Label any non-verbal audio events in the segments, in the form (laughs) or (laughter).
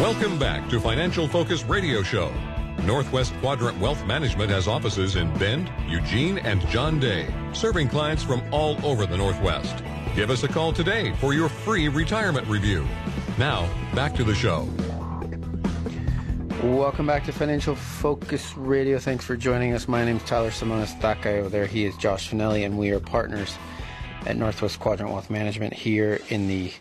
Welcome back to Financial Focus Radio Show. Northwest Quadrant Wealth Management has offices in Bend, Eugene, and John Day, serving clients from all over the Northwest. Give us a call today for your free retirement review. Now, back to the show. Welcome back to Financial Focus Radio. Thanks for joining us. My name is Tyler Simonis. That guy over there, he is Josh Finelli, and we are partners at Northwest Quadrant Wealth Management here in the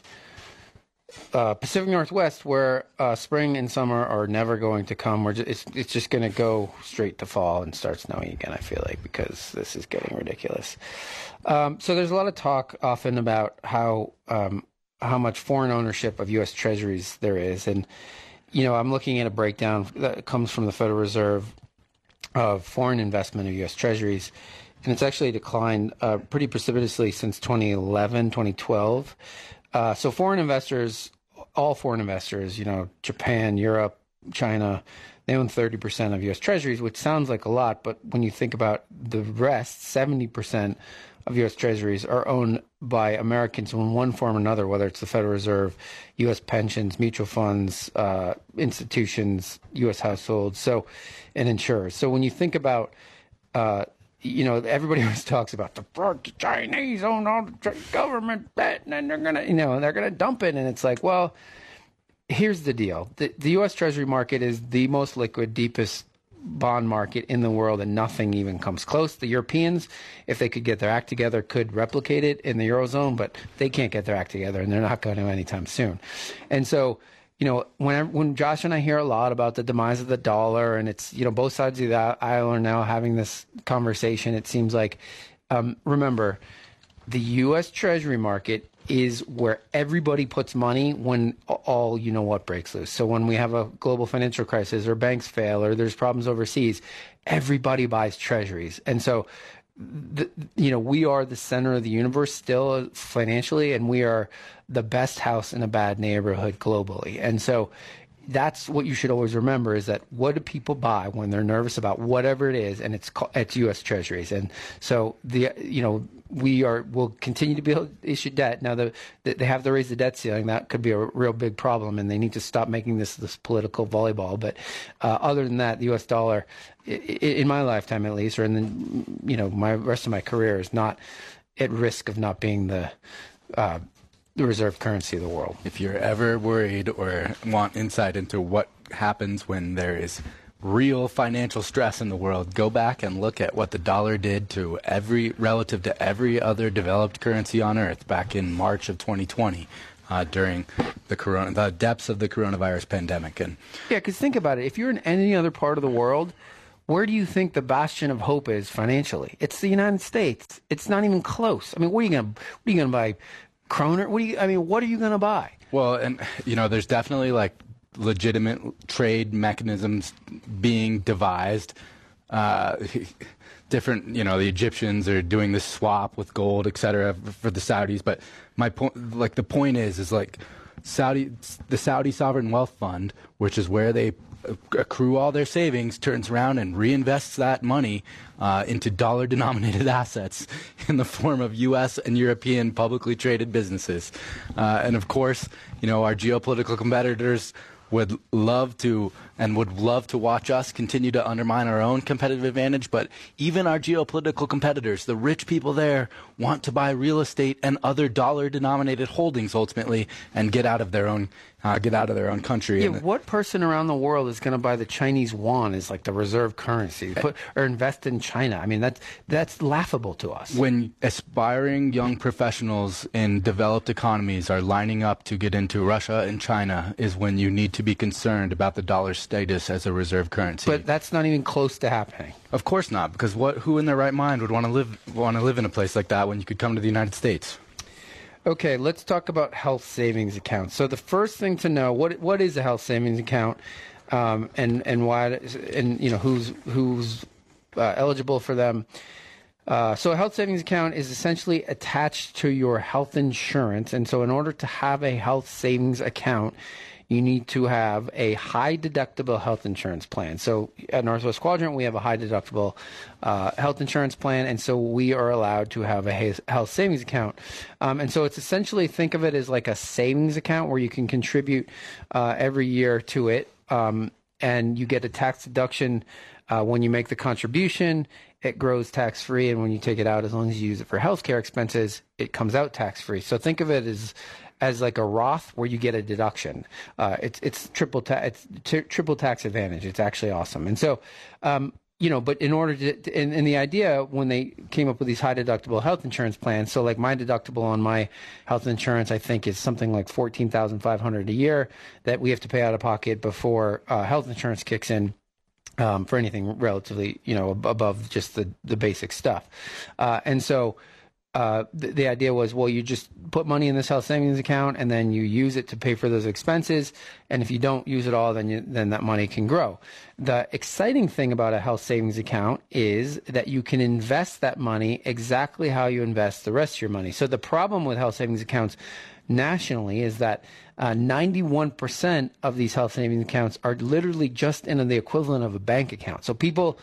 uh, Pacific Northwest, where uh, spring and summer are never going to come. We're just, it's it's just going to go straight to fall and start snowing again. I feel like because this is getting ridiculous. Um, so there's a lot of talk often about how um, how much foreign ownership of U.S. Treasuries there is, and you know I'm looking at a breakdown that comes from the Federal Reserve of foreign investment of U.S. Treasuries. And it's actually declined uh, pretty precipitously since 2011, 2012. Uh, so foreign investors, all foreign investors, you know, Japan, Europe, China, they own 30% of U.S. Treasuries, which sounds like a lot, but when you think about the rest, 70% of U.S. Treasuries are owned by Americans in one form or another, whether it's the Federal Reserve, U.S. pensions, mutual funds, uh, institutions, U.S. households, so and insurers. So when you think about uh, you know, everybody (laughs) always talks about the, Chinese own all the government debt, and then they're gonna, you know, they're gonna dump it, and it's like, well, here's the deal: the, the U.S. Treasury market is the most liquid, deepest bond market in the world, and nothing even comes close. The Europeans, if they could get their act together, could replicate it in the eurozone, but they can't get their act together, and they're not going to anytime soon. And so you know, when when Josh and I hear a lot about the demise of the dollar, and it's you know both sides of the aisle are now having this conversation. It seems like, um, remember, the U.S. Treasury market is where everybody puts money when all you know what breaks loose. So when we have a global financial crisis, or banks fail, or there's problems overseas, everybody buys treasuries, and so the, you know, we are the center of the universe still financially, and we are the best house in a bad neighborhood globally. And so that's what you should always remember is that what do people buy when they're nervous about whatever it is, and it's it's U.S. Treasuries, and so the you know we are will continue to be able to issue debt. Now the, the, they have to raise the debt ceiling. That could be a real big problem, and they need to stop making this this political volleyball. But uh, other than that, the U.S. dollar, in my lifetime at least, or in the you know my rest of my career, is not at risk of not being the uh, the reserve currency of the world. If you're ever worried or want insight into what happens when there is real financial stress in the world, go back and look at what the dollar did to every relative to every other developed currency on earth back in March of 2020. Uh, during the corona, the depths of the coronavirus pandemic, and yeah, because think about it. If you're in any other part of the world, where do you think the bastion of hope is financially? It's the United States. It's not even close. I mean, what are you going to what are you going to buy Kroner? What do you? I mean, what are you going to buy? Well, and you know, there's definitely like legitimate trade mechanisms being devised. Uh, (laughs) different, you know, the Egyptians are doing this swap with gold, et cetera, for the Saudis. But my point, like the point is, is like Saudi, the Saudi Sovereign Wealth Fund, which is where they accrue all their savings, turns around and reinvests that money uh, into dollar denominated (laughs) assets in the form of U.S. and European publicly traded businesses. Uh, and of course, you know, our geopolitical competitors would love to and would love to watch us continue to undermine our own competitive advantage. But even our geopolitical competitors, the rich people there, want to buy real estate and other dollar denominated holdings ultimately and get out of their own uh, get out of their own country. Yeah, what person around the world is going to buy the Chinese yuan as like the reserve currency, put, or invest in China? I mean, that's that's laughable to us. When aspiring young professionals in developed economies are lining up to get into Russia and China, is when you need to be concerned about the dollar's status as a reserve currency. But that's not even close to happening. Of course not, because what? Who in their right mind would want to live want to live in a place like that when you could come to the United States? Okay, let's talk about health savings accounts. So the first thing to know what what is a health savings account, um, and and why and you know who's who's uh, eligible for them. Uh, so a health savings account is essentially attached to your health insurance, and so in order to have a health savings account, you need to have a high deductible health insurance plan. So at Northwest Quadrant, we have a high deductible uh, health insurance plan, and so we are allowed to have a health savings account. Um, and so it's essentially think of it as like a savings account where you can contribute uh, every year to it, um, and you get a tax deduction. Uh, when you make the contribution, it grows tax free, and when you take it out, as long as you use it for healthcare expenses, it comes out tax free. So think of it as as like a Roth where you get a deduction. Uh, it's it's triple ta- it's t- triple tax advantage. It's actually awesome. And so, um, you know, but in order to, and, and, the idea when they came up with these high deductible health insurance plans, so like my deductible on my health insurance, I think is something like fourteen thousand five hundred a year that we have to pay out of pocket before uh, health insurance kicks in. Um, for anything relatively, you know, above just the the basic stuff, uh, and so uh, the, the, idea was, well, you just put money in this health savings account and then you use it to pay for those expenses. And if you don't use it all, then you, then that money can grow. The exciting thing about a health savings account is that you can invest that money exactly how you invest the rest of your money. So the problem with health savings accounts nationally is that uh, 91% of these health savings accounts are literally just in the equivalent of a bank account. So people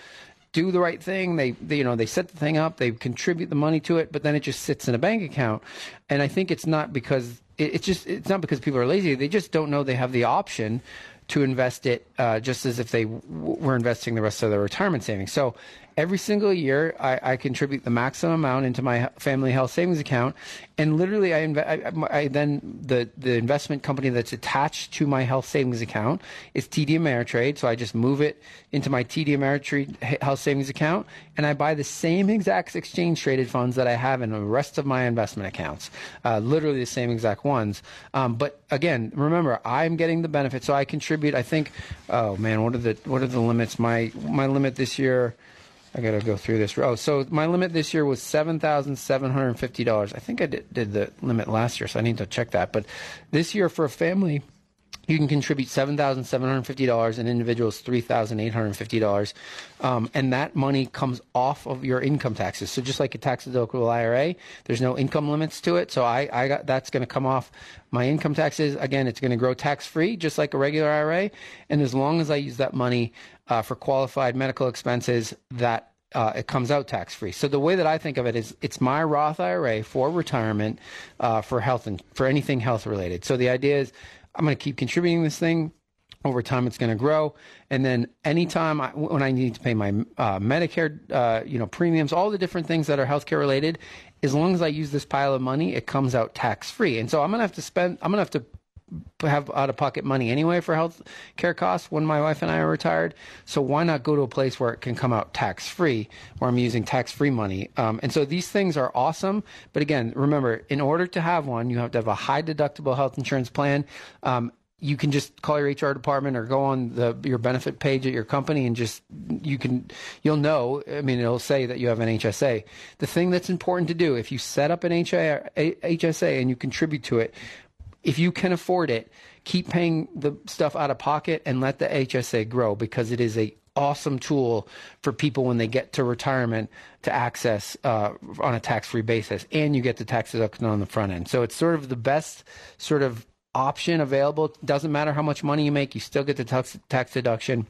do the right thing. They, they, you know, they set the thing up, they contribute the money to it, but then it just sits in a bank account. And I think it's not because it, it's just it's not because people are lazy. They just don't know they have the option to invest it uh, just as if they w- were investing the rest of their retirement savings. So every single year, I, I, contribute the maximum amount into my family health savings account, and literally, I, inv- I, I, then the the investment company that's attached to my health savings account is TD Ameritrade. So I just move it into my TD Ameritrade health savings account, and I buy the same exact exchange traded funds that I have in the rest of my investment accounts, uh, literally the same exact ones. Um, but again, remember, I'm getting the benefit, so I contribute. I think, oh man, what are the what are the limits? My my limit this year. I got to go through this. Oh, so my limit this year was seven thousand seven hundred fifty dollars. I think I did, did the limit last year, so I need to check that. But this year for a family, you can contribute seven thousand seven hundred fifty dollars, and individuals three thousand eight hundred fifty dollars, um, and that money comes off of your income taxes. So just like a tax deductible IRA, there's no income limits to it. So I, I got that's going to come off my income taxes. Again, it's going to grow tax free, just like a regular IRA, and as long as I use that money uh, for qualified medical expenses, that uh, it comes out tax free. So the way that I think of it is, it's my Roth IRA for retirement, uh, for health and for anything health related. So the idea is, I'm going to keep contributing this thing. Over time, it's going to grow, and then anytime I, when I need to pay my uh, Medicare, uh, you know, premiums, all the different things that are healthcare related, as long as I use this pile of money, it comes out tax free. And so I'm going to have to spend, I'm going to have to have out of pocket money anyway for health care costs when my wife and I are retired. So why not go to a place where it can come out tax free, where I'm using tax free money? Um, and so these things are awesome. But again, remember, in order to have one, you have to have a high deductible health insurance plan. Um, you can just call your HR department or go on the your benefit page at your company and just you can you'll know. I mean, it'll say that you have an HSA. The thing that's important to do if you set up an HSA and you contribute to it, if you can afford it, keep paying the stuff out of pocket and let the HSA grow because it is a awesome tool for people when they get to retirement to access uh, on a tax-free basis, and you get the tax deduction on the front end. So it's sort of the best sort of option available. Doesn't matter how much money you make, you still get the tax, tax deduction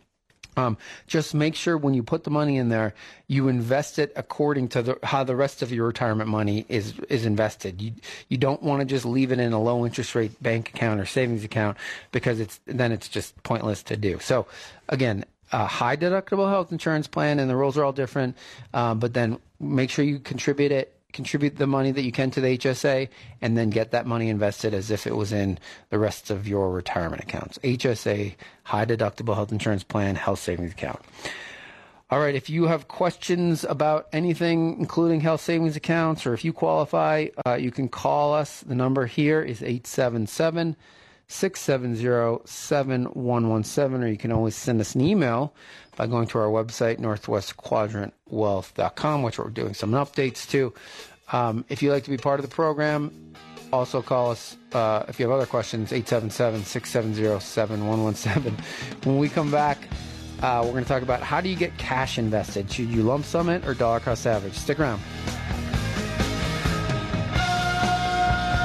um, just make sure when you put the money in there, you invest it according to the, how the rest of your retirement money is is invested. You you don't want to just leave it in a low interest rate bank account or savings account because it's then it's just pointless to do. So again, a high deductible health insurance plan, and the rules are all different. Um, but then make sure you contribute it contribute the money that you can to the HSA, and then get that money invested as if it was in the rest of your retirement accounts. HSA, high deductible health insurance plan, health savings account. All right, if you have questions about anything, including health savings accounts, or if you qualify, uh, you can call us. The number here is 877 670 7117, or you can always send us an email by going to our website, northwestquadrantwealth.com, which we're doing some updates to. Um, if you'd like to be part of the program, Also, call us uh, if you have other questions, 877 670 7117. When we come back, uh, we're going to talk about how do you get cash invested? Should you lump sum it or dollar cost average? Stick around.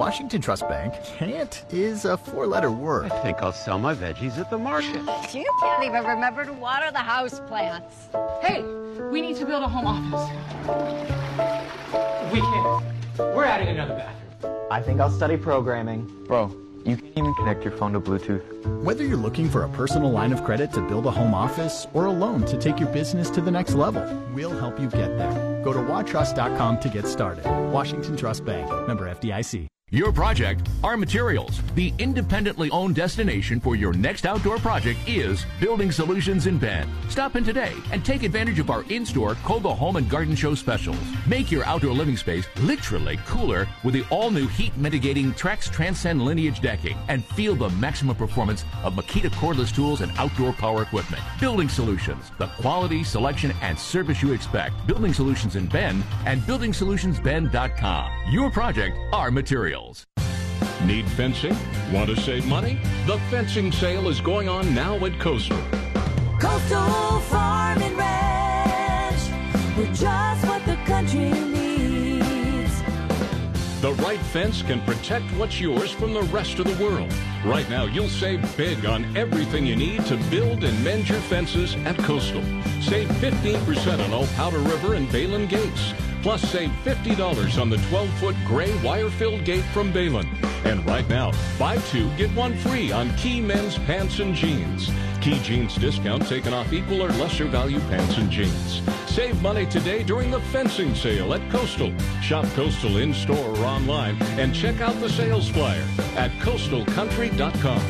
Washington Trust Bank, can't is a four letter word. I think I'll sell my veggies at the market. (laughs) You can't even remember to water the house plants. Hey, we need to build a home office. We can't. We're adding another bathroom. I think I'll study programming. Bro, you can't even connect your phone to Bluetooth. Whether you're looking for a personal line of credit to build a home office or a loan to take your business to the next level, we'll help you get there. Go to watrust.com to get started. Washington Trust Bank, member FDIC. Your project, our materials. The independently owned destination for your next outdoor project is Building Solutions in Bend. Stop in today and take advantage of our in-store COBA Home and Garden Show specials. Make your outdoor living space literally cooler with the all-new heat mitigating Trex Transcend Lineage decking and feel the maximum performance of Makita cordless tools and outdoor power equipment. Building Solutions, the quality, selection, and service you expect. Building Solutions in Bend and buildingsolutionsbend.com. Your project, our materials. Need fencing? Want to save money? The fencing sale is going on now at Coastal. Coastal Farm and Ranch. We're just what the country needs. The right fence can protect what's yours from the rest of the world. Right now, you'll save big on everything you need to build and mend your fences at Coastal. Save 15% on all Powder River and Behlen gates. Plus, save $50 on the 12-foot gray wire-filled gate from Behlen. And right now, buy two, get one free on Key men's pants and jeans. Key jeans discount taken off equal or lesser value pants and jeans. Save money today during the fencing sale at Coastal. Shop Coastal in-store or online and check out the sales flyer at coastalcountry.com.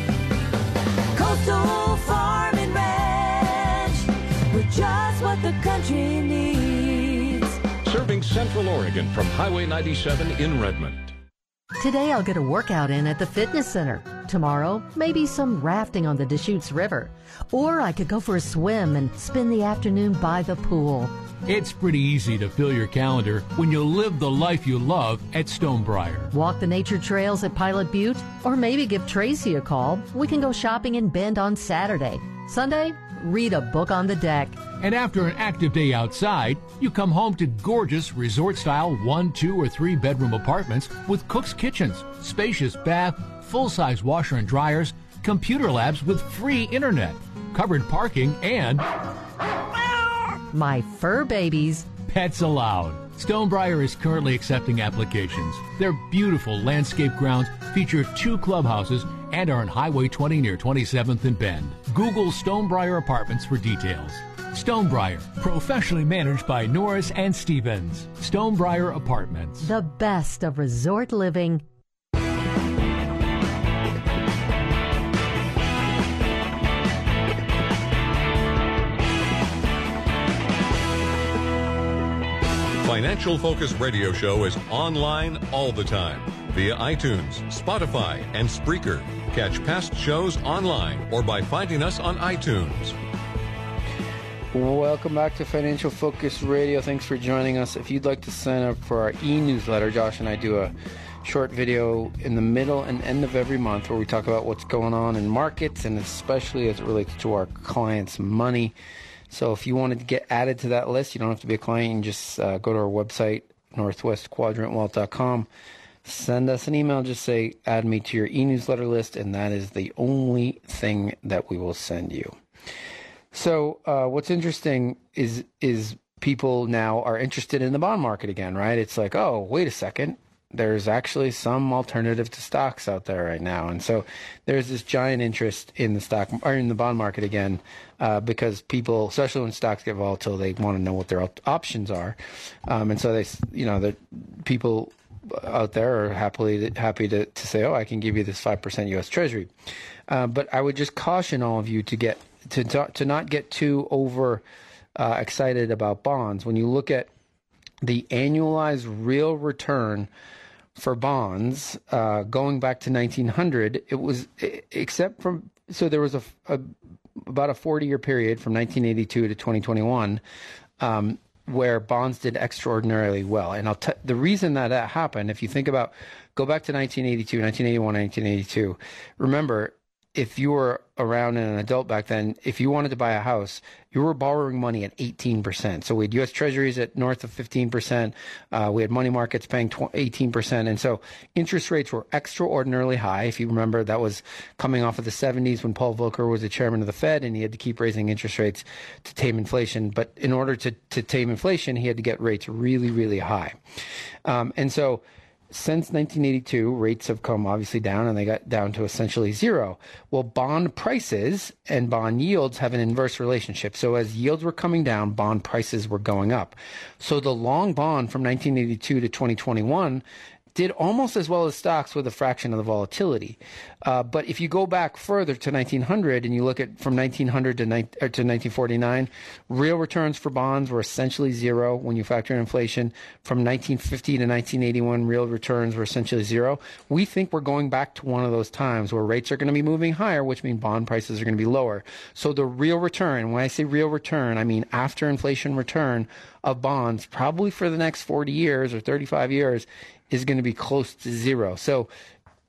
Coastal Farm and Ranch. We're just what the country needs. Serving Central Oregon from Highway 97 in Redmond. Today I'll get a workout in at the fitness center. Tomorrow, maybe some rafting on the Deschutes River. Or I could go for a swim and spend the afternoon by the pool. It's pretty easy to fill your calendar when you live the life you love at Stonebriar. Walk the nature trails at Pilot Butte, or maybe give Tracy a call. We can go shopping in Bend on Saturday. Sunday, read a book on the deck. And after an active day outside, you come home to gorgeous resort style one, two, or three bedroom apartments with cook's kitchens, spacious bath, full size washer and dryers, computer labs with free internet, covered parking, and my fur babies. Pets allowed. Stonebriar is currently accepting applications. Their beautiful landscape grounds feature two clubhouses and are on Highway 20 near 27th and Bend. Google Stonebriar Apartments for details. Stonebriar, professionally managed by Norris and Stevens. Stonebriar Apartments. The best of resort living. Financial Focus Radio Show is online all the time via iTunes, Spotify, and Spreaker. Catch past shows online or by finding us on iTunes. Welcome back to Financial Focus Radio. Thanks for joining us. If you'd like to sign up for our e newsletter, Josh and I do a short video in the middle and end of every month where we talk about what's going on in markets and especially as it relates to our clients' money. So if you wanted to get added to that list, you don't have to be a client. You can just uh, go to our website, northwestquadrantwealth.com. Send us an email. Just say, add me to your e-newsletter list, and that is the only thing that we will send you. So uh, what's interesting is is people now are interested in the bond market again, right? It's like, oh, wait a second. There's actually some alternative to stocks out there right now, and so there's this giant interest in the stock or in the bond market again, uh, because people, especially when stocks get volatile, they want to know what their op- options are, um, and so they, you know, the people out there are happily happy to, to say, oh, I can give you this five percent U.S. Treasury, uh, but I would just caution all of you to get to to not get too over uh, excited about bonds. When you look at the annualized real return for bonds uh, going back to 1900, it was except from so there was a, a about a 40 year period from 1982 to 2021 um, where bonds did extraordinarily well. And I'll t- the reason that that happened, if you think about go back to 1982, 1981, 1982, remember if you were around and an adult back then, if you wanted to buy a house, you were borrowing money at 18%. So we had U.S. Treasuries at north of 15%. Uh, we had money markets paying 18%. And so interest rates were extraordinarily high. If you remember, that was coming off of the 70s when Paul Volcker was the chairman of the Fed and he had to keep raising interest rates to tame inflation. But in order to, to tame inflation, he had to get rates really, really high. Um, and so since 1982, rates have come obviously down and they got down to essentially zero. Well, bond prices and bond yields have an inverse relationship. So as yields were coming down, bond prices were going up. So the long bond from 1982 to 2021 did almost as well as stocks with a fraction of the volatility. Uh, but if you go back further to 1900 and you look at from 1900 to, ni- to 1949, real returns for bonds were essentially zero when you factor in inflation. From 1950 to 1981, real returns were essentially zero. We think we're going back to one of those times where rates are going to be moving higher, which means bond prices are going to be lower. So the real return, when I say real return, I mean after inflation return of bonds, probably for the next 40 years or 35 years, is going to be close to zero. So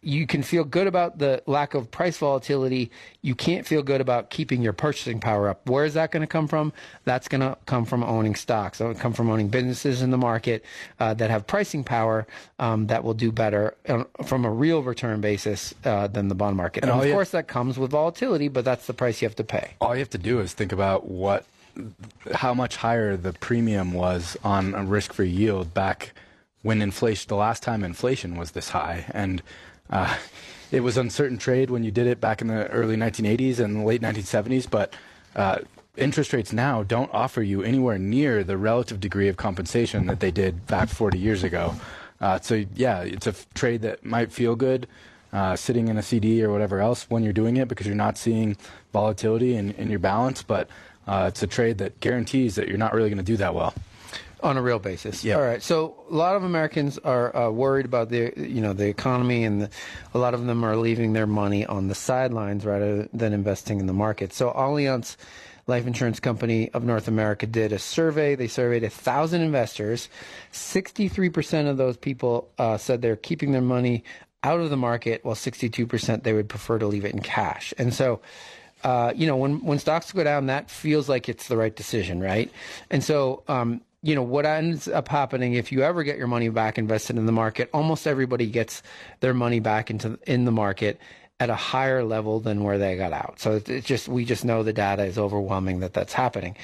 you can feel good about the lack of price volatility. You can't feel good about keeping your purchasing power up. Where is that going to come from? That's going to come from owning stocks. It'll come from owning businesses in the market uh, that have pricing power um, that will do better from a real return basis uh, than the bond market. And, and of course, that comes with volatility, but that's the price you have to pay. All you have to do is think about what, how much higher the premium was on a risk-free yield back when inflation, the last time inflation was this high, and uh, it was uncertain trade when you did it back in the early 1980s and the late 1970s, but uh, interest rates now don't offer you anywhere near the relative degree of compensation that they did back 40 years ago. Uh, so yeah, it's a f- trade that might feel good uh, sitting in a CD or whatever else when you're doing it because you're not seeing volatility in, in your balance, but uh, it's a trade that guarantees that you're not really going to do that well on a real basis. Yeah. All right. So a lot of Americans are uh, worried about the you know the economy, and the, a lot of them are leaving their money on the sidelines rather than investing in the market. So Allianz Life Insurance Company of North America did a survey. They surveyed a thousand investors. Sixty-three percent of those people uh, said they're keeping their money out of the market, while sixty-two percent they would prefer to leave it in cash. And so. Uh, you know, when when stocks go down, that feels like it's the right decision, right? And so, um, you know what ends up happening if you ever get your money back invested in the market almost everybody gets their money back into in the market at a higher level than where they got out. So it's just we just know the data is overwhelming that that's happening.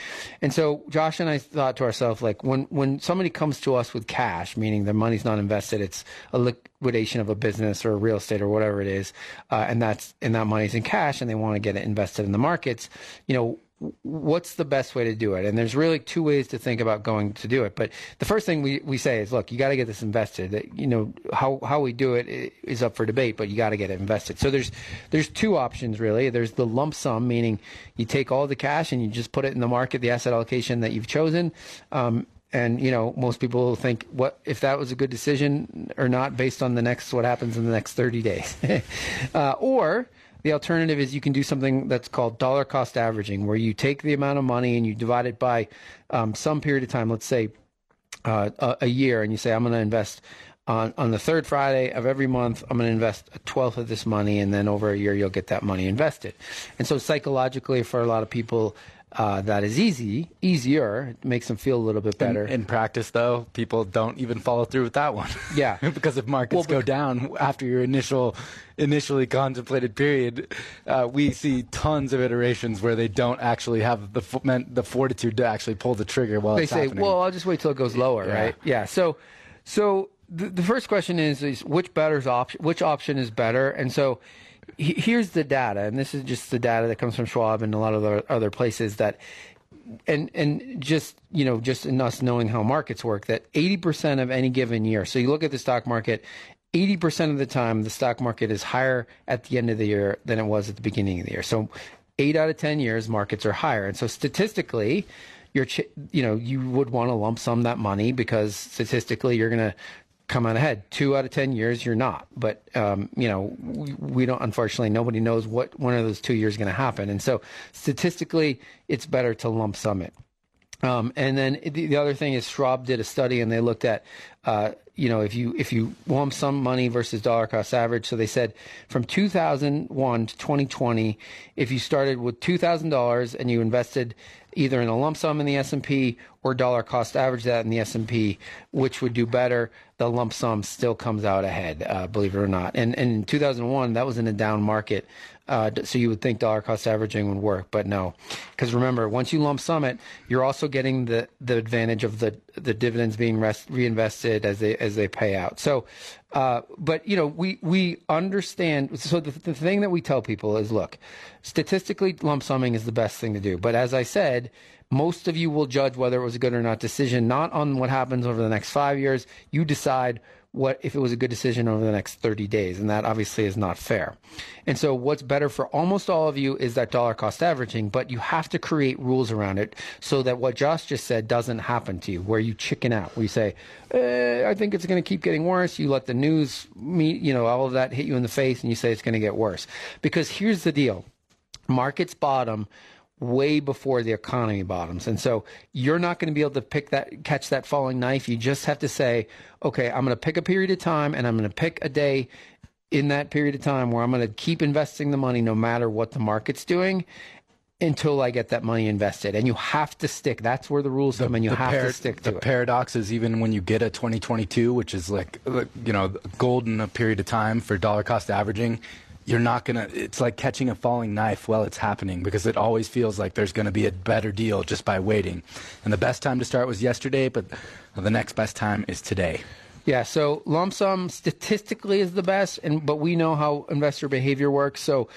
And so josh and i thought to ourselves like when when somebody comes to us with cash meaning their money's not invested it's a liquidation of a business or real estate or whatever it is uh, and that's and that money's in cash and they want to get it invested in the markets you know what's the best way to do it? And there's really two ways to think about going to do it. But the first thing we, we say is, look, you got to get this invested. That, You know how how we do it is up for debate, but you got to get it invested. So there's there's two options really. There's the lump sum, meaning you take all the cash and you just put it in the market, the asset allocation that you've chosen. Um, and you know most people think what if that was a good decision or not based on the next what happens in the next 30 days (laughs) uh, or the alternative is you can do something that's called dollar cost averaging, where you take the amount of money and you divide it by um, some period of time, let's say uh, a, a, year, and you say, I'm going to invest on, on the third Friday of every month, I'm going to invest a twelfth of this money, and then over a year, you'll get that money invested. And so, psychologically, for a lot of people, Uh, that is easy, easier. It makes them feel a little bit better. In, in practice, though, people don't even follow through with that one. Yeah, (laughs) because if markets well, go down after your initial, initially contemplated period, uh, we see tons of iterations where they don't actually have the the fortitude to actually pull the trigger while they say, happening. "Well, I'll just wait till it goes lower." Yeah. Right? Yeah. So, so the, the first question is, is which better's option? Which option is better? And so here's the data, and this is just the data that comes from Schwab and a lot of other, places that, and and just you know just in us knowing how markets work, that 80% of any given year. So you look at the stock market. 80% of the time, the stock market is higher at the end of the year than it was at the beginning of the year. So, eight out of 10 years, markets are higher. And so, statistically, you're, you know, you would want to lump sum that money because statistically, you're going to come out ahead. Two out of ten years, you're not. But um, you know, we, we, don't. Unfortunately, nobody knows what one of those two years is going to happen. And so, statistically, it's better to lump sum it. Um, and then the, the, other thing is Schwab did a study and they looked at, uh, you know, if you if you lump sum money versus dollar cost average. So they said from 2001 to 2020, if you started with two thousand dollars and you invested either in a lump sum in the S&P or dollar cost average that in the S&P, which would do better. The lump sum still comes out ahead, uh, believe it or not. And, and in 2001, that was in a down market. Uh, so you would think dollar cost averaging would work, but no, because remember, once you lump sum it, you're also getting the, the advantage of the the dividends being rest, reinvested as they as they pay out. So, uh, but you know, we we understand. So the, the thing that we tell people is, look, statistically, lump summing is the best thing to do. But as I said, most of you will judge whether it was a good or not decision, not on what happens over the next five years. You decide what if it was a good decision over the next 30 days, and that obviously is not fair. And so, what's better for almost all of you is that dollar cost averaging, but you have to create rules around it so that what Josh just said doesn't happen to you, where you chicken out, where you say, eh, "I think it's going to keep getting worse." You let the news, meet, you know, all of that hit you in the face, and you say it's going to get worse. Because here's the deal: markets bottom way before the economy bottoms. And so you're not going to be able to pick that catch that falling knife. You just have to say, okay, I'm going to pick a period of time and I'm going to pick a day in that period of time where I'm going to keep investing the money no matter what the market's doing until I get that money invested. And you have to stick. That's where the rules the, come in. You have par- to stick to the it. paradox is even when you get a 2022, which is like, you know, golden a period of time for dollar cost averaging, you're not going to, it's like catching a falling knife while it's happening because it always feels like there's going to be a better deal just by waiting. And the best time to start was yesterday, but the next best time is today. Yeah, so lump sum statistically is the best, and but we know how investor behavior works. So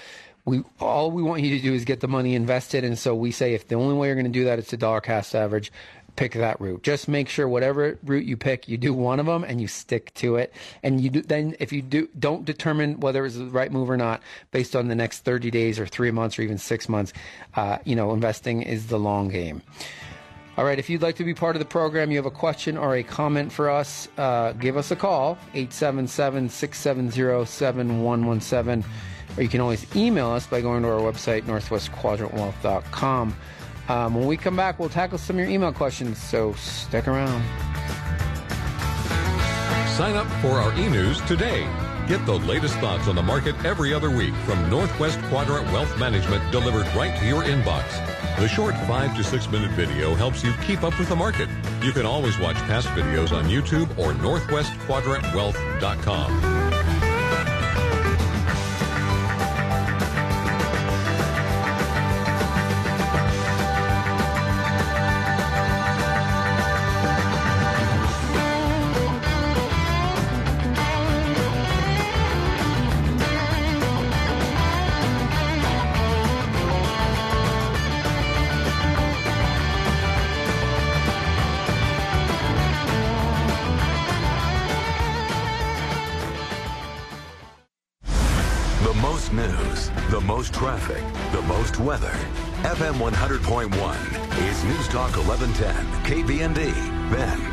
we all we want you to do is get the money invested, and so we say if the only way you're going to do that is to dollar cost average, pick that route. Just make sure whatever route you pick, you do one of them and you stick to it. And you do, then if you do don't determine whether it's the right move or not based on the next 30 days or three months or even six months, uh, you know, investing is the long game. All right, if you'd like to be part of the program, you have a question or a comment for us, uh, give us a call, 877 670 7117. Or you can always email us by going to our website, northwestquadrantwealth.com. Um, when we come back, we'll tackle some of your email questions, so stick around. Sign up for our e news today. Get the latest thoughts on the market every other week from Northwest Quadrant Wealth Management delivered right to your inbox. The short five to six minute video helps you keep up with the market. You can always watch past videos on YouTube or NorthwestQuadrantWealth.com. Talk 1110, KBND, Bend.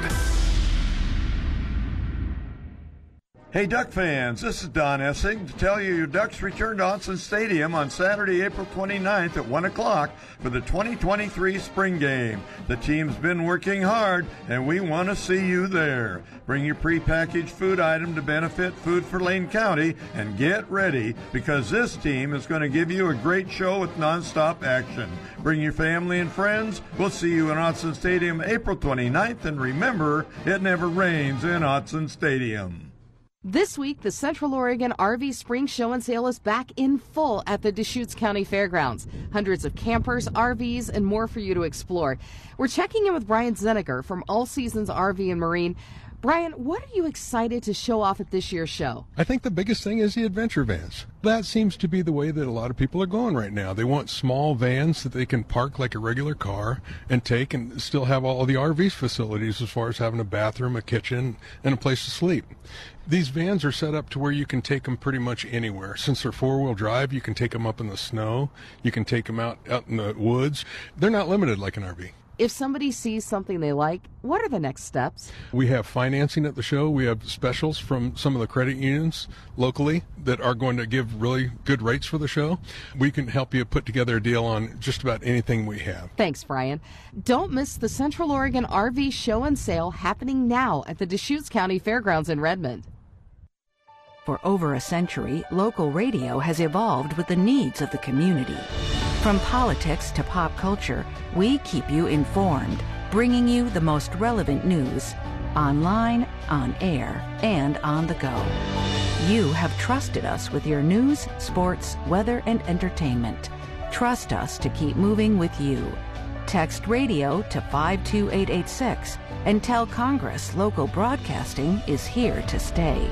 Hey, Duck fans, this is Don Essig to tell you your Ducks return to Autzen Stadium on Saturday, April 29th at 1 o'clock for the 2023 spring game. The team's been working hard, and we want to see you there. Bring your prepackaged food item to benefit Food for Lane County and get ready because this team is going to give you a great show with nonstop action. Bring your family and friends. We'll see you in Autzen Stadium April 29th, and remember, it never rains in Autzen Stadium. This week, the Central Oregon RV Spring Show and Sale is back in full at the Deschutes County Fairgrounds. Hundreds of campers, RVs, and more for you to explore. We're checking in with Brian Zeniger from All Seasons RV and Marine. Brian, what are you excited to show off at this year's show? I think the biggest thing is the adventure vans. That seems to be the way that a lot of people are going right now. They want small vans that they can park like a regular car and take and still have all the RV facilities as far as having a bathroom, a kitchen, and a place to sleep. These vans are set up to where you can take them pretty much anywhere. Since they're four wheel drive, you can take them up in the snow, you can take them out, out in the woods. They're not limited like an RV. If somebody sees something they like, what are the next steps? We have financing at the show. We have specials from some of the credit unions locally that are going to give really good rates for the show. We can help you put together a deal on just about anything we have. Thanks, Brian. Don't miss the Central Oregon RV Show and Sale happening now at the Deschutes County Fairgrounds in Redmond. For over a century, local radio has evolved with the needs of the community. From politics to pop culture, we keep you informed, bringing you the most relevant news online, on air, and on the go. You have trusted us with your news, sports, weather, and entertainment. Trust us to keep moving with you. Text radio to 52886 and tell Congress local broadcasting is here to stay.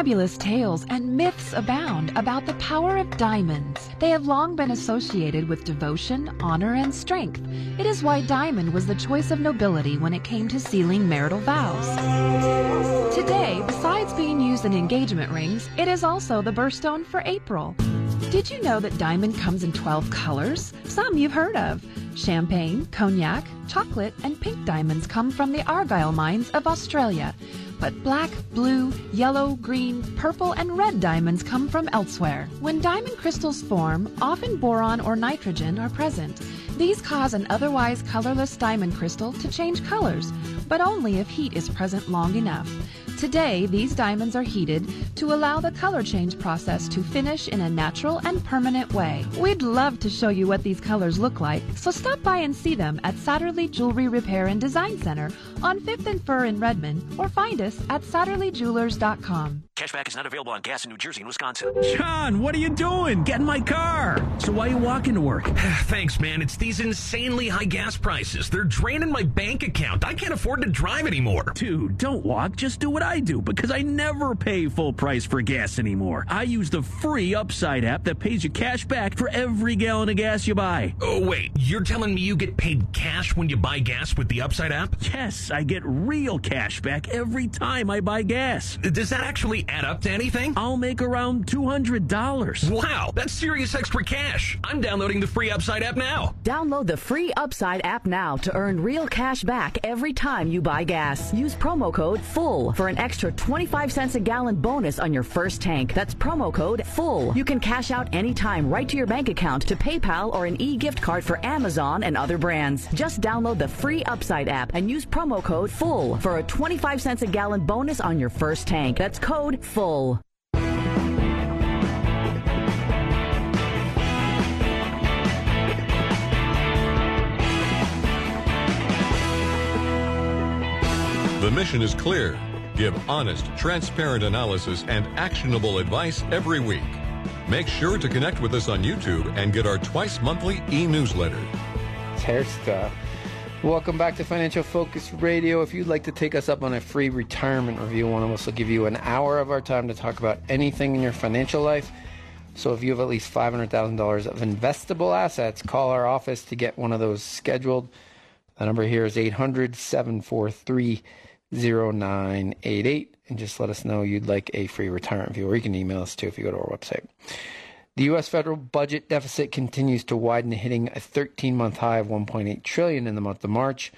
Fabulous tales and myths abound about the power of diamonds. They have long been associated with devotion, honor, and strength. It is why diamond was the choice of nobility when it came to sealing marital vows. Today, besides being used in engagement rings, it is also the birthstone for April. Did you know that diamond comes in 12 colors? Some you've heard of. Champagne, cognac, chocolate, and pink diamonds come from the Argyle mines of Australia but black, blue, yellow, green, purple, and red diamonds come from elsewhere. When diamond crystals form, often boron or nitrogen are present. These cause an otherwise colorless diamond crystal to change colors, but only if heat is present long enough. Today, these diamonds are heated to allow the color change process to finish in a natural and permanent way. We'd love to show you what these colors look like, so stop by and see them at Satterley Jewelry Repair and Design Center on 5th and Fir in Redmond, or find us at SatterleyJewelers.com. Cashback is not available on gas in New Jersey and Wisconsin. John, what are you doing? Get in my car. So why are you walking to work? (sighs) Thanks, man. It's these insanely high gas prices. They're draining my bank account. I can't afford to drive anymore. Dude, don't walk. Just do what I do because I never pay full price for gas anymore. I use the free Upside app that pays you cash back for every gallon of gas you buy. Oh, wait. You're telling me you get paid cash when you buy gas with the Upside app? Yes, I get real cash back every time I buy gas. Does that actually add up to anything? I'll make around $200. Wow, that's serious extra cash. I'm downloading the free Upside app now. Download the free Upside app now to earn real cash back every time you buy gas. Use promo code FULL for an extra 25 cents a gallon bonus on your first tank. That's promo code FULL. You can cash out anytime right to your bank account to PayPal or an e-gift card for Amazon and other brands. Just download the free Upside app and use promo code FULL for a 25 cents a gallon bonus on your first tank. That's code FULL. The mission is clear. Give honest, transparent analysis and actionable advice every week. Make sure to connect with us on YouTube and get our twice monthly e-newsletter. Hair stuff. Welcome back to Financial Focus Radio. If you'd like to take us up on a free retirement review, one of us will give you an hour of our time to talk about anything in your financial life. So if you have at least $500,000 of investable assets, call our office to get one of those scheduled. The number here is 800 743 0988 and just let us know you'd like a free retirement review or you can email us too if you go to our website. The US federal budget deficit continues to widen hitting a 13-month high of 1.8 trillion in the month of March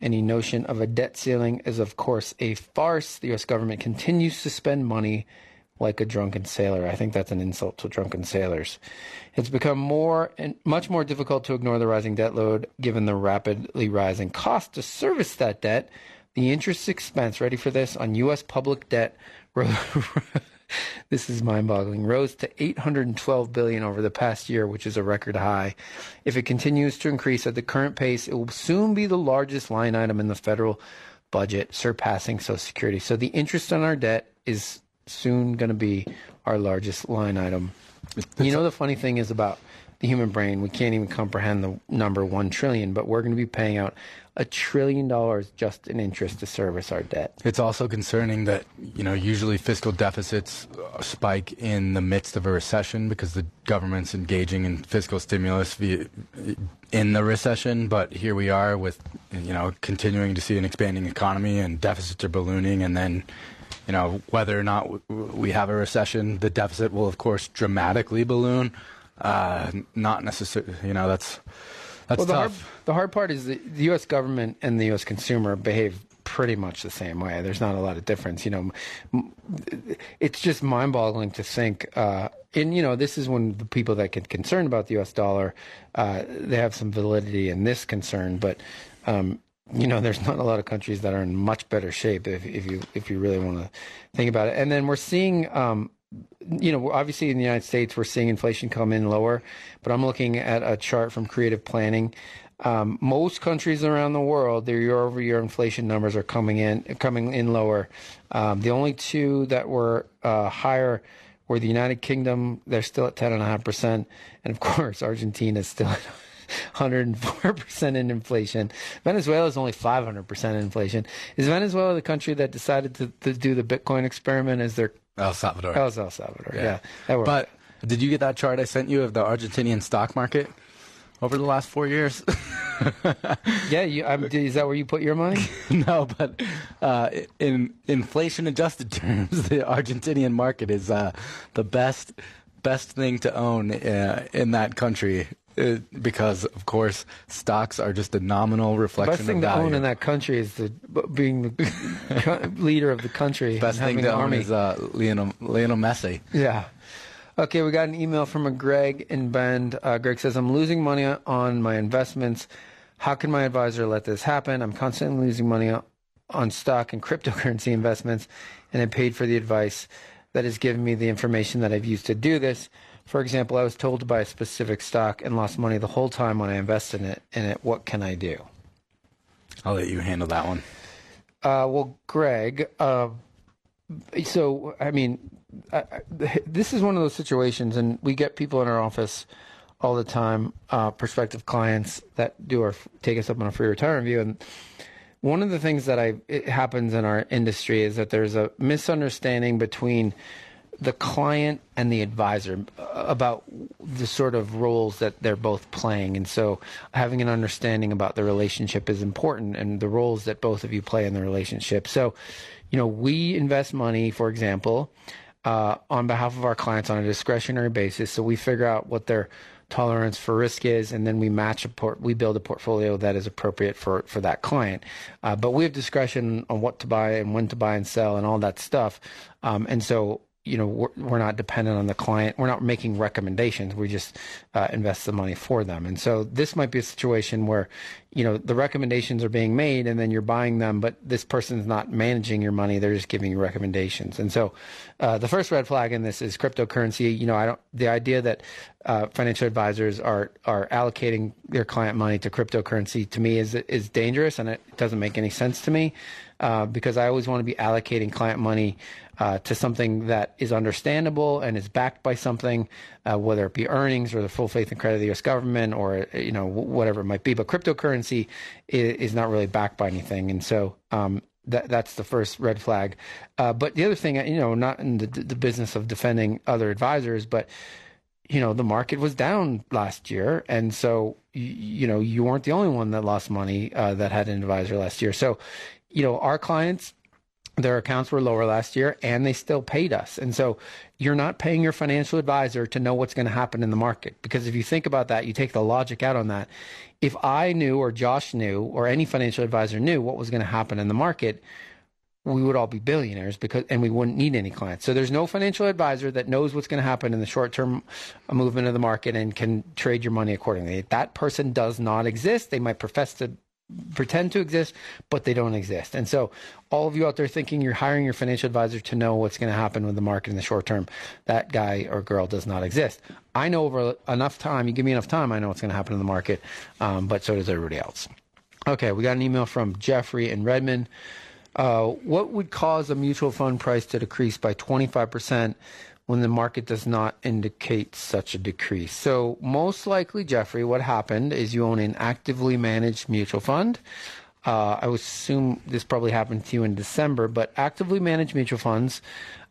Any notion of a debt ceiling is, of course, a farce. The U.S. government continues to spend money like a drunken sailor. I think that's an insult to drunken sailors. It's become more and much more difficult to ignore the rising debt load given the rapidly rising cost to service that debt. The interest expense, ready for this, on U.S. public debt (laughs) (laughs) this is mind-boggling. Rose to 812 billion over the past year, which is a record high. If it continues to increase at the current pace, it will soon be the largest line item in the federal budget, surpassing Social Security. So the interest on our debt is soon going to be our largest line item. You know the funny thing is about the human brain, we can't even comprehend the number 1 trillion, but we're going to be paying out a trillion dollars just in interest to service our debt. It's also concerning that, you know, usually fiscal deficits uh, spike in the midst of a recession because the government's engaging in fiscal stimulus via, uh, in the recession. But here we are with, you know, continuing to see an expanding economy and deficits are ballooning. And then, you know, whether or not we have a recession, the deficit will, of course, dramatically balloon. Uh, not necessarily, you know, that's that's well, the tough. hard, the hard part is the, the U.S. government and the U.S. consumer behave pretty much the same way. There's not a lot of difference. You know, it's just mind-boggling to think. Uh, and you know, this is when the people that get concerned about the U.S. dollar, uh, they have some validity in this concern. But um, you know, there's not a lot of countries that are in much better shape if, if you if you really want to think about it. And then we're seeing um, you know, obviously in the United States, we're seeing inflation come in lower, but I'm looking at a chart from Creative Planning. Um, most countries around the world, their year-over-year inflation numbers are coming in coming in lower. Um, the only two that were uh, higher were the United Kingdom. They're still at ten and a half percent, and of (laughs) course, Argentina is still at 104% in inflation. Venezuela is only 500% inflation. Is Venezuela the country that decided to, to do the Bitcoin experiment as their El Salvador. El Salvador. Yeah. yeah but did you get that chart I sent you of the Argentinian stock market over the last four years? (laughs) yeah. You, I'm, is that where you put your money? (laughs) no, but uh, in inflation adjusted (laughs) terms, the Argentinian market is uh, the best best thing to own uh, in that country. Uh, because of course stocks are just a nominal reflection the best thing of to value. own in that country is the being the (laughs) leader of the country. Best and thing to own army. is uh, Lionel, Lionel Messi. Yeah. Okay, we got an email from a Greg in Bend. Uh, Greg says, I'm losing money on my investments. How can my advisor let this happen? I'm constantly losing money on stock and cryptocurrency investments, and I paid for the advice that has given me the information that I've used to do this. For example, I was told to buy a specific stock and lost money the whole time when I invested in it. In it, what can I do? I'll let you handle that one. Uh, well, Greg, uh, so I mean, I, I, this is one of those situations, and we get people in our office all the time, uh, prospective clients that do our take us up on a free retirement review, and one of the things that I it happens in our industry is that there's a misunderstanding between the client and the advisor about the sort of roles that they're both playing. And so having an understanding about the relationship is important and the roles that both of you play in the relationship. So, you know, we invest money, for example, uh, on behalf of our clients on a discretionary basis. So we figure out what their tolerance for risk is, and then we match a port, we build a portfolio that is appropriate for for that client. Uh, but we have discretion on what to buy and when to buy and sell and all that stuff. Um, and so you know we're, we're not dependent on the client. We're not making recommendations. We just uh, invest the money for them. And so this might be a situation where you know the recommendations are being made and then you're buying them but this person's not managing your money. They're just giving you recommendations. And so uh, the first red flag in this is cryptocurrency. You know i don't the idea that uh, financial advisors are are allocating their client money to cryptocurrency to me is is dangerous and it doesn't make any sense to me uh, because I always want to be allocating client money uh, to something that is understandable and is backed by something, uh, whether it be earnings or the full faith and credit of the U.S. government or you know whatever it might be. But cryptocurrency is, not really backed by anything, and so. Um, that, that's the first red flag. Uh, but the other thing, you know, not in the, the business of defending other advisors, but you know the market was down last year and so you, you know you weren't the only one that lost money uh, that had an advisor last year so you know our clients their accounts were lower last year and they still paid us. And so you're not paying your financial advisor to know what's going to happen in the market. Because if you think about that, you take the logic out on that. If I knew or Josh knew or any financial advisor knew what was going to happen in the market, we would all be billionaires because and we wouldn't need any clients. So there's no financial advisor that knows what's going to happen in the short term uh, movement of the market and can trade your money accordingly. That person does not exist. They might profess to pretend to exist, but they don't exist. And so all of you out there thinking you're hiring your financial advisor to know what's going to happen with the market in the short term, that guy or girl does not exist. I know over enough time, you give me enough time, I know what's going to happen in the market, um, but so does everybody else. Okay, we got an email from Jeffrey in Redmond. Uh, what would cause a mutual fund price to decrease by 25% when the market does not indicate such a decrease? So, most likely, Jeffrey, what happened is you own an actively managed mutual fund. Uh, I would assume this probably happened to you in December, but actively managed mutual funds.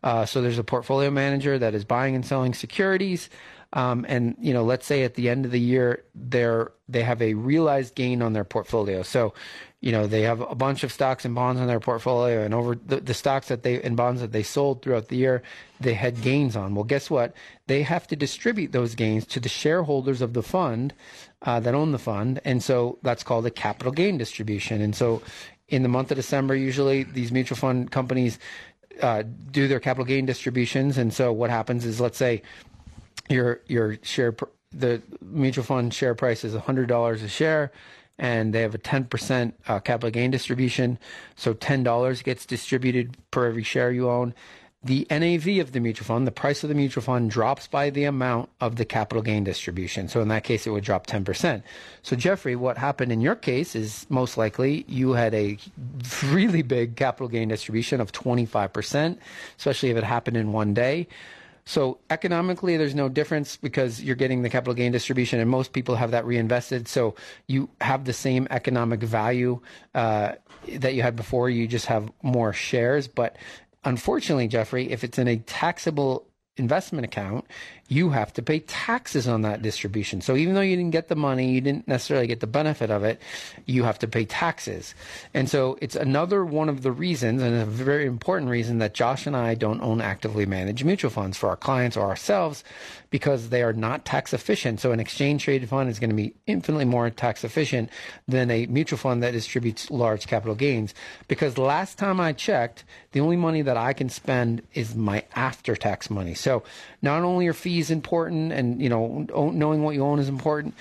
Uh, so there's a portfolio manager that is buying and selling securities. Um, and you know, let's say at the end of the year, they're they have a realized gain on their portfolio. So you know they have a bunch of stocks and bonds in their portfolio and over the, the stocks that they and bonds that they sold throughout the year they had gains on. Well guess what? They have to distribute those gains to the shareholders of the fund uh, that own the fund and so that's called a capital gain distribution. And so in the month of december usually these mutual fund companies uh, do their capital gain distributions. And so what happens is let's say your your share the mutual fund share price is $100 a share and they have a 10% uh, capital gain distribution. So $10 gets distributed per every share you own. The NAV of the mutual fund, the price of the mutual fund drops by the amount of the capital gain distribution. So in that case, it would drop 10%. So Jeffrey, what happened in your case is most likely you had a really big capital gain distribution of 25%, especially if it happened in one day. So economically, there's no difference because you're getting the capital gain distribution, and most people have that reinvested. So you have the same economic value uh, that you had before. You just have more shares. But unfortunately, Jeffrey, if it's in a taxable investment account, you have to pay taxes on that distribution. So even though you didn't get the money, you didn't necessarily get the benefit of it, you have to pay taxes. And so it's another one of the reasons, and a very important reason, that Josh and I don't own actively managed mutual funds for our clients or ourselves because they are not tax efficient. So an exchange traded fund is going to be infinitely more tax efficient than a mutual fund that distributes large capital gains. Because last time I checked, the only money that I can spend is my after tax money. So not only are fees important and you know knowing what you own is important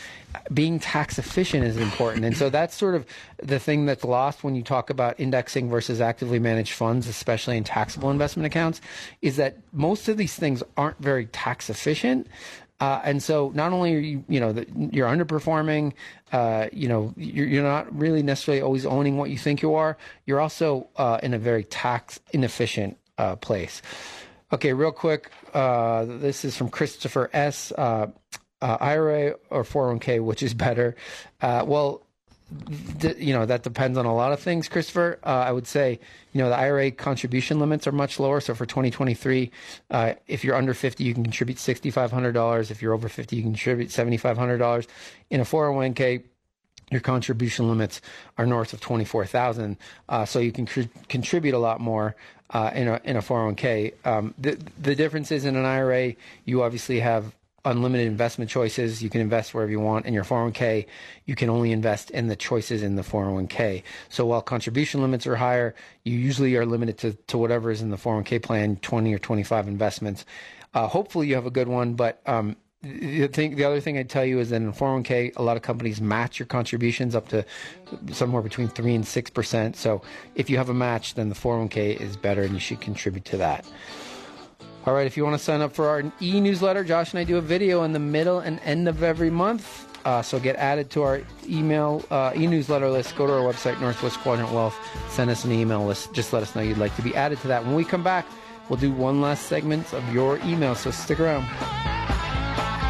being tax efficient is important and so that's sort of the thing that's lost when you talk about indexing versus actively managed funds especially in taxable investment accounts is that most of these things aren't very tax efficient uh, and so not only are you, you know, the, you're underperforming, uh, you know, you're, you're, not really necessarily always owning what you think you are. You're also uh, in a very tax inefficient uh, place. Okay, real quick. Uh, this is from Christopher S. Uh, uh, IRA or 401k, which is better? Uh, well, th- you know that depends on a lot of things, Christopher. Uh, I would say, you know, the IRA contribution limits are much lower. So for 2023, uh, if you're under 50, you can contribute $6,500. If you're over 50, you can contribute $7,500. In a 401k, your contribution limits are north of 24,000. Uh, so you can cr- contribute a lot more uh, in a in a 401k. Um, the the difference is in an IRA, you obviously have unlimited investment choices. You can invest wherever you want. In your 401k, you can only invest in the choices in the 401k. So while contribution limits are higher, you usually are limited to, to whatever is in the 401k plan, 20 or 25 investments. Uh, hopefully you have a good one, but um, the thing, the other thing I'd tell you is that in 401k, a lot of companies match your contributions up to somewhere between three and six percent. So if you have a match, then the 401k is better, and you should contribute to that. All right, if you want to sign up for our e-newsletter, Josh and I do a video in the middle and end of every month. Uh, so get added to our email uh, e-newsletter list. Go to our website, Northwest Quadrant Wealth. Send us an email list. Just let us know you'd like to be added to that. When we come back, we'll do one last segment of your email. So stick around.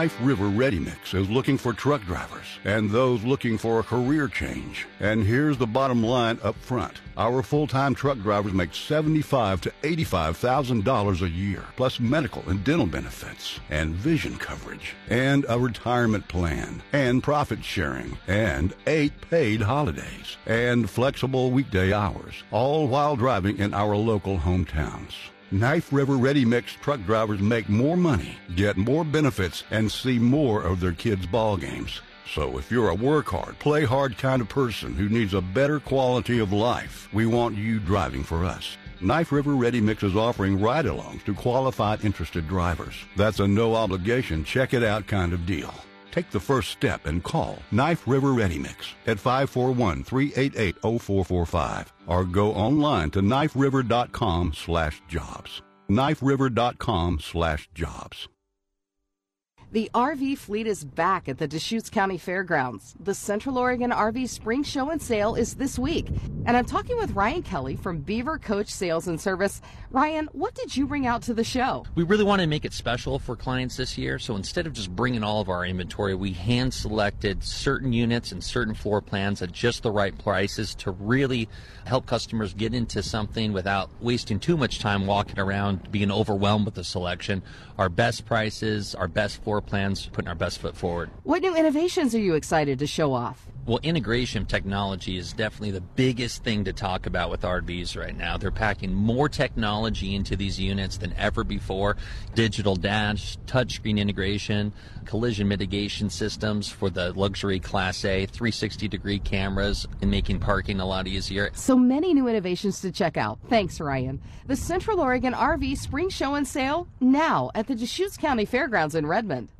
Knife River Ready Mix is looking for truck drivers and those looking for a career change. And here's the bottom line up front. Our full-time truck drivers make $75 to $85,000 a year, plus medical and dental benefits, and vision coverage, and a retirement plan, and profit sharing, and eight paid holidays, and flexible weekday hours, all while driving in our local hometowns. Knife River Ready Mix truck drivers make more money, get more benefits, and see more of their kids' ball games. So if you're a work hard, play hard kind of person who needs a better quality of life, we want you driving for us. Knife River Ready Mix is offering ride-alongs to qualified interested drivers. That's a no obligation, check it out kind of deal. Take the first step and call Knife River Ready Mix at 541-388-0445 or go online to kniferiver.com slash jobs. kniferiver.com slash jobs. The RV fleet is back at the Deschutes County Fairgrounds. The Central Oregon RV Spring Show and Sale is this week. And I'm talking with Ryan Kelly from Beaver Coach Sales and Service. Ryan, what did you bring out to the show? We really wanted to make it special for clients this year. So instead of just bringing all of our inventory, we hand selected certain units and certain floor plans at just the right prices to really help customers get into something without wasting too much time walking around being overwhelmed with the selection. Our best prices, our best floor plans, putting our best foot forward. What new innovations are you excited to show off? Well, integration technology is definitely the biggest thing to talk about with RVs right now. They're packing more technology into these units than ever before. Digital dash, touchscreen integration, collision mitigation systems for the luxury class A, 360 degree cameras, and making parking a lot easier. So many new innovations to check out. Thanks, Ryan. The Central Oregon RV Spring Show and Sale now at the Deschutes County Fairgrounds in Redmond.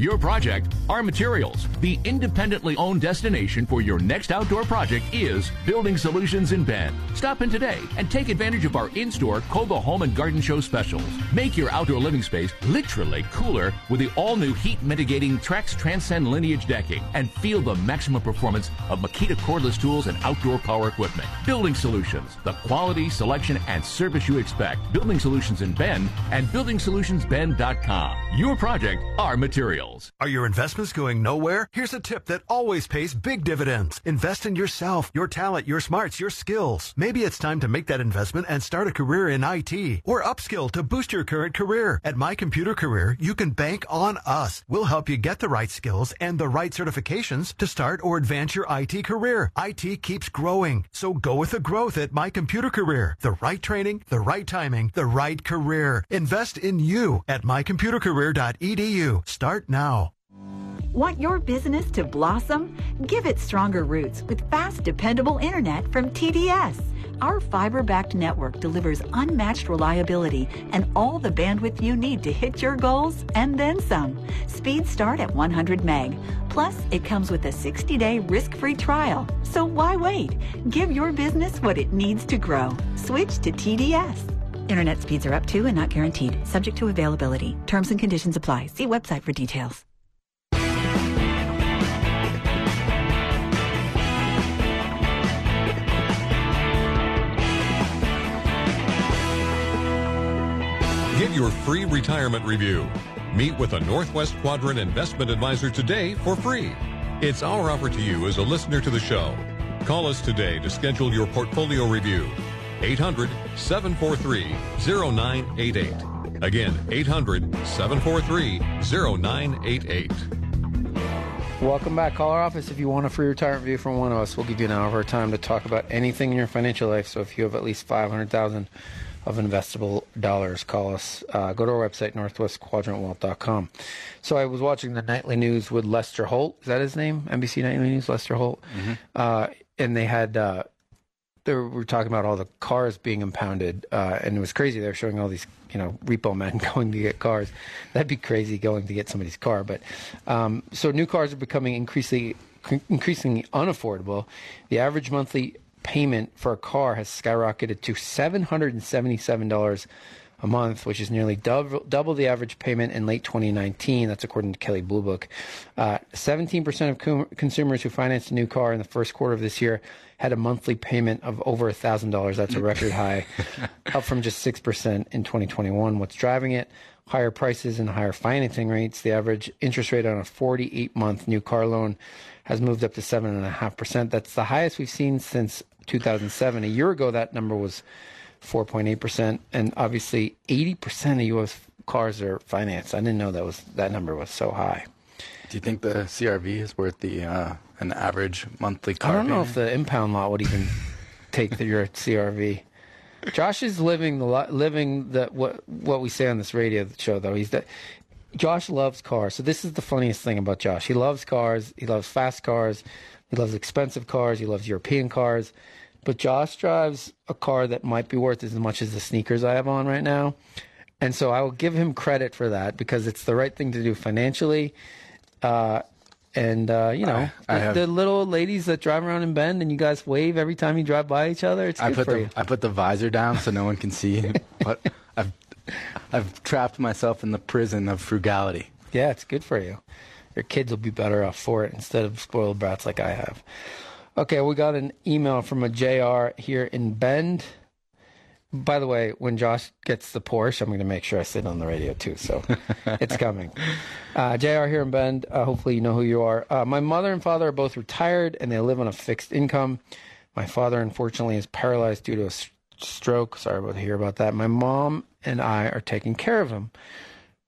Your project, our materials. The independently owned destination for your next outdoor project is Building Solutions in Bend. Stop in today and take advantage of our in-store COBA Home and Garden Show specials. Make your outdoor living space literally cooler with the all-new heat mitigating Trex Transcend Lineage decking and feel the maximum performance of Makita cordless tools and outdoor power equipment. Building Solutions, the quality, selection, and service you expect. Building Solutions in Bend and buildingsolutionsbend.com. Your project, our materials. Are your investments going nowhere? Here's a tip that always pays big dividends. Invest in yourself, your talent, your smarts, your skills. Maybe it's time to make that investment and start a career in IT or upskill to boost your current career. At My Computer Career, you can bank on us. We'll help you get the right skills and the right certifications to start or advance your IT career. IT keeps growing, so go with the growth at My Computer Career. The right training, the right timing, the right career. Invest in you at mycomputercareer.edu. Start now. Want your business to blossom? Give it stronger roots with fast, dependable internet from TDS. Our fiber backed network delivers unmatched reliability and all the bandwidth you need to hit your goals and then some. Speeds start at 100 meg. Plus, it comes with a 60 day risk free trial. So why wait? Give your business what it needs to grow. Switch to TDS. Internet speeds are up to and not guaranteed, subject to availability. Terms and conditions apply. See website for details. Get your free retirement review. Meet with a Northwest Quadrant investment advisor today for free. It's our offer to you as a listener to the show. Call us today to schedule your portfolio review. 800 743 0988. Again, 800 743 0988. Welcome back. Call our office if you want a free retirement review from one of us. We'll give you an hour of our time to talk about anything in your financial life. So if you have at least 500000 of investable dollars, call us. Uh, go to our website, northwestquadrantwealth.com. So I was watching the nightly news with Lester Holt. Is that his name? NBC Nightly News, Lester Holt. Uh, and they had, uh, they were talking about all the cars being impounded. Uh, and it was crazy. They were showing all these, you know, repo men (laughs) going to get cars. That'd be crazy going to get somebody's car. But um, so new cars are becoming increasingly, increasingly unaffordable. The average monthly payment for a car has skyrocketed to $777 a month, which is nearly double, double the average payment in late 2019. That's according to Kelley Blue Book. Uh, 17% of consumers who financed a new car in the first quarter of this year had a monthly payment of over $1,000. That's a record high, (laughs) up from just 6% in 2021. What's driving it? higher prices and higher financing rates. The average interest rate on a 48 month new car loan has moved up to 7.5%. That's the highest we've seen since 2007. A year ago, that number was 4.8%. And obviously, 80% of U.S. cars are financed. I didn't know that was that number was so high. Do you think the CRV is worth the uh, an average monthly car I don't know if the impound lot would even take the, your CRV. Josh is living the living the what what we say on this radio show though. He's that Josh loves cars. So this is the funniest thing about Josh. He loves cars. He loves fast cars. He loves expensive cars. He loves European cars. But Josh drives a car that might be worth as much as the sneakers I have on right now. And so I will give him credit for that because it's the right thing to do financially. Uh, and uh, you know, I the, have- the little ladies that drive around in Bend and you guys wave every time you drive by each other. It's I good put for the you. I put the visor down so no one can see. (laughs) but I've I've trapped myself in the prison of frugality. Yeah, it's good for you. Your kids will be better off for it instead of spoiled brats like I have. Okay, we got an email from a JR here in Bend. By the way, when Josh gets the Porsche, I'm going to make sure I sit on the radio too. So (laughs) it's coming. Uh, JR here in Bend. Uh, hopefully, you know who you are. Uh, my mother and father are both retired and they live on a fixed income. My father, unfortunately, is paralyzed due to a stroke. Sorry about to hear about that. My mom and I are taking care of him.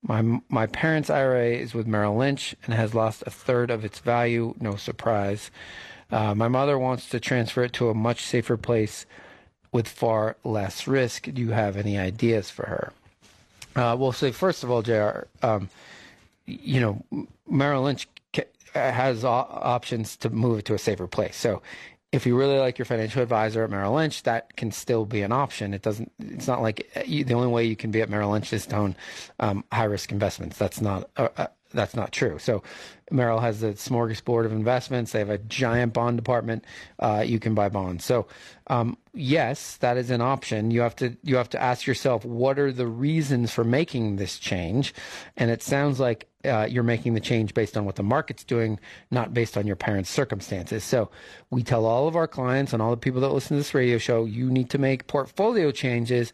My my parents' IRA is with Merrill Lynch and has lost a third of its value. No surprise. Uh, my mother wants to transfer it to a much safer place with far less risk. Do you have any ideas for her? Uh, well, say first of all, JR Um, you know, Merrill Lynch has options to move it to a safer place. So, if you really like your financial advisor at Merrill Lynch, that can still be an option. It doesn't. It's not like uh, you, the only way you can be at Merrill Lynch is to own um, high risk investments. That's not. Uh, uh, that's not true. So, Merrill has the smorgasbord of investments. They have a giant bond department. Uh, you can buy bonds. So, um, yes, that is an option. You have to you have to ask yourself what are the reasons for making this change, and it sounds like uh, you're making the change based on what the market's doing, not based on your parents' circumstances. So, we tell all of our clients and all the people that listen to this radio show, you need to make portfolio changes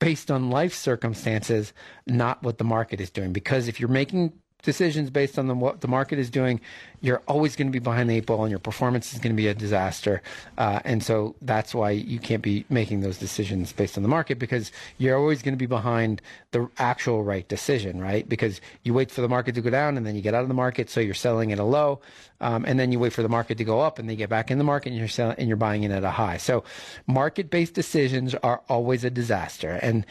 based on life circumstances, not what the market is doing. Because if you're making decisions based on the, what the market is doing, you're always going to be behind the eight ball and your performance is going to be a disaster. Uh, and so that's why you can't be making those decisions based on the market because you're always going to be behind the actual right decision, right? Because you wait for the market to go down and then you get out of the market, so you're selling at a low. Um, and then you wait for the market to go up and then you get back in the market and you're selling and you're buying in at a high. So market based decisions are always a disaster and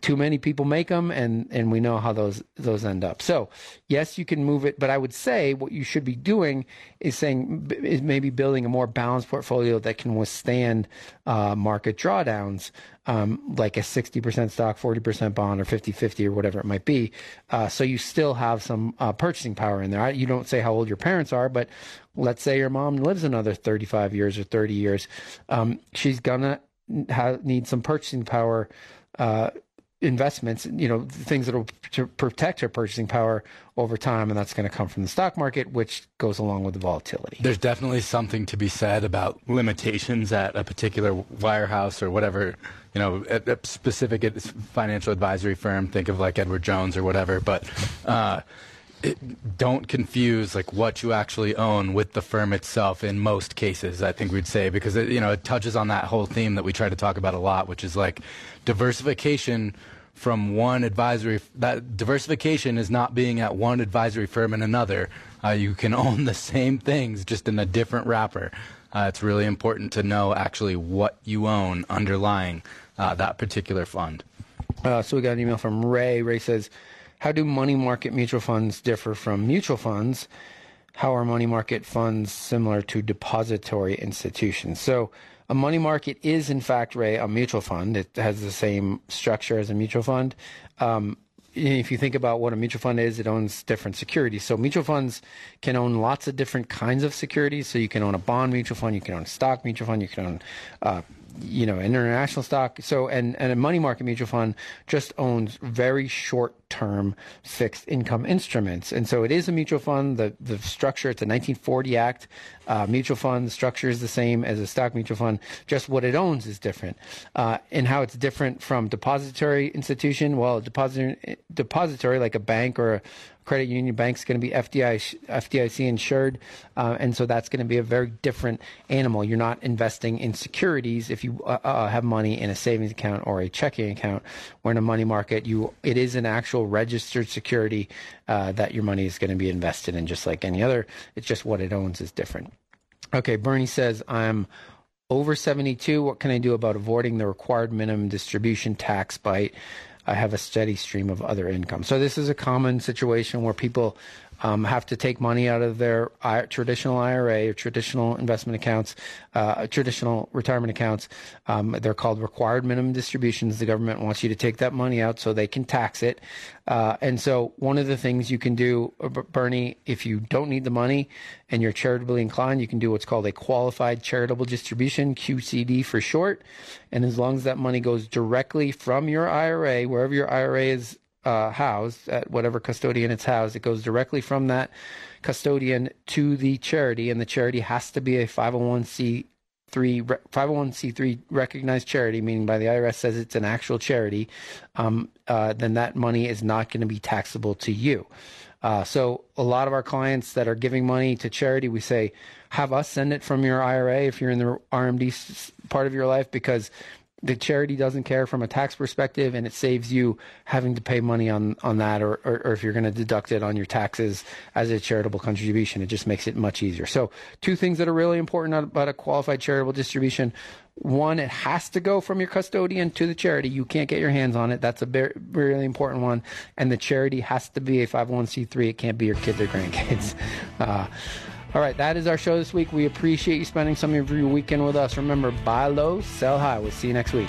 too many people make them and, and we know how those, those end up. So yes, you can move it, but I would say what you should be doing is saying, is maybe building a more balanced portfolio that can withstand uh, market drawdowns. Um, like a 60% stock, 40% bond, or 50 50, or whatever it might be. Uh, so you still have some uh, purchasing power in there. You don't say how old your parents are, but let's say your mom lives another 35 years or 30 years. Um, she's going to need some purchasing power. Investments, you know, things that will to protect her purchasing power over time, and that's going to come from the stock market, which goes along with the volatility. There's definitely something to be said about limitations at a particular wirehouse or whatever, you know, a specific financial advisory firm. Think of like Edward Jones or whatever, but. Uh, it, don't confuse like what you actually own with the firm itself in most cases i think we'd say because it, you know it touches on that whole theme that we try to talk about a lot which is like diversification from one advisory that diversification is not being at one advisory firm and another. Uh, you can (laughs) own the same things just in a different wrapper. Uh, it's really important to know actually what you own underlying uh, that particular fund. Uh, so we got an email from Ray. Ray says, "How do money market mutual funds differ from mutual funds? How are money market funds similar to depository institutions?" So a money market is, in fact, Ray, a mutual fund. It has the same structure as a mutual fund. Um, if you think about what a mutual fund is, it owns different securities. So mutual funds can own lots of different kinds of securities. So you can own a bond mutual fund, you can own a stock mutual fund, you can own, uh, you know, international stock. So and and a money market mutual fund just owns very short term fixed income instruments. And so it is a mutual fund. The, the structure, it's a 1940 Act uh, mutual fund. The structure is the same as a stock mutual fund, just what it owns is different. Uh, and how it's different from depository institution, well, a depository, depository like a bank or a credit union bank's going to be FDI, FDIC insured, uh, and so that's going to be a very different animal. You're not investing in securities if you uh, uh, have money in a savings account or a checking account. Or in a money market, you it is an actual registered security uh, that your money is going to be invested in, just like any other. It's just what it owns is different. Okay, Bernie says I'm over 72. What can I do about avoiding the required minimum distribution tax bite? I have a steady stream of other income. So this is a common situation where people um, have to take money out of their traditional IRA or traditional investment accounts, uh, traditional retirement accounts. Um, they're called required minimum distributions. The government wants you to take that money out so they can tax it. Uh, and so, one of the things you can do, uh, Bernie, if you don't need the money and you're charitably inclined, you can do what's called a qualified charitable distribution, QCD for short. And as long as that money goes directly from your IRA, wherever your IRA is uh, housed at whatever custodian it's housed, it goes directly from that custodian to the charity, and the charity has to be a 501c3 501c3 recognized charity, meaning by the IRS says it's an actual charity, um, uh, then that money is not going to be taxable to you. Uh, so a lot of our clients that are giving money to charity, we say, have us send it from your IRA if you're in the RMD part of your life because the charity doesn't care from a tax perspective and it saves you having to pay money on, on that or, or, or if you're going to deduct it on your taxes as a charitable contribution it just makes it much easier. So two things that are really important about a qualified charitable distribution. One it has to go from your custodian to the charity. You can't get your hands on it. That's a very really important one. And the charity has to be a 501c3 it can't be your kids or grandkids. (laughs) Uh, all right, that is our show this week. We appreciate you spending some of your weekend with us. Remember, buy low, sell high. We'll see you next week.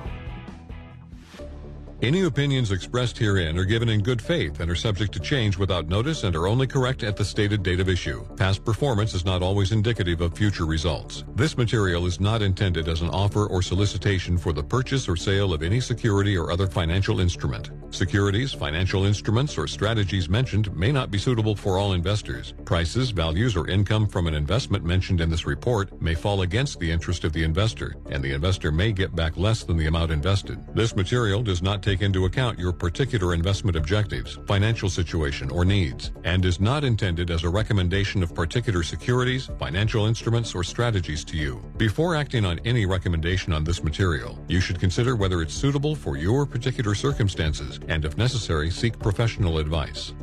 Any opinions expressed herein are given in good faith and are subject to change without notice and are only correct at the stated date of issue. Past performance is not always indicative of future results. This material is not intended as an offer or solicitation for the purchase or sale of any security or other financial instrument. Securities, financial instruments, or strategies mentioned may not be suitable for all investors. Prices, values, or income from an investment mentioned in this report may fall against the interest of the investor, and the investor may get back less than the amount invested. This material does not take into account your particular investment objectives, financial situation, or needs, and is not intended as a recommendation of particular securities, financial instruments, or strategies to you. Before acting on any recommendation on this material, you should consider whether it's suitable for your particular circumstances and, if necessary, seek professional advice.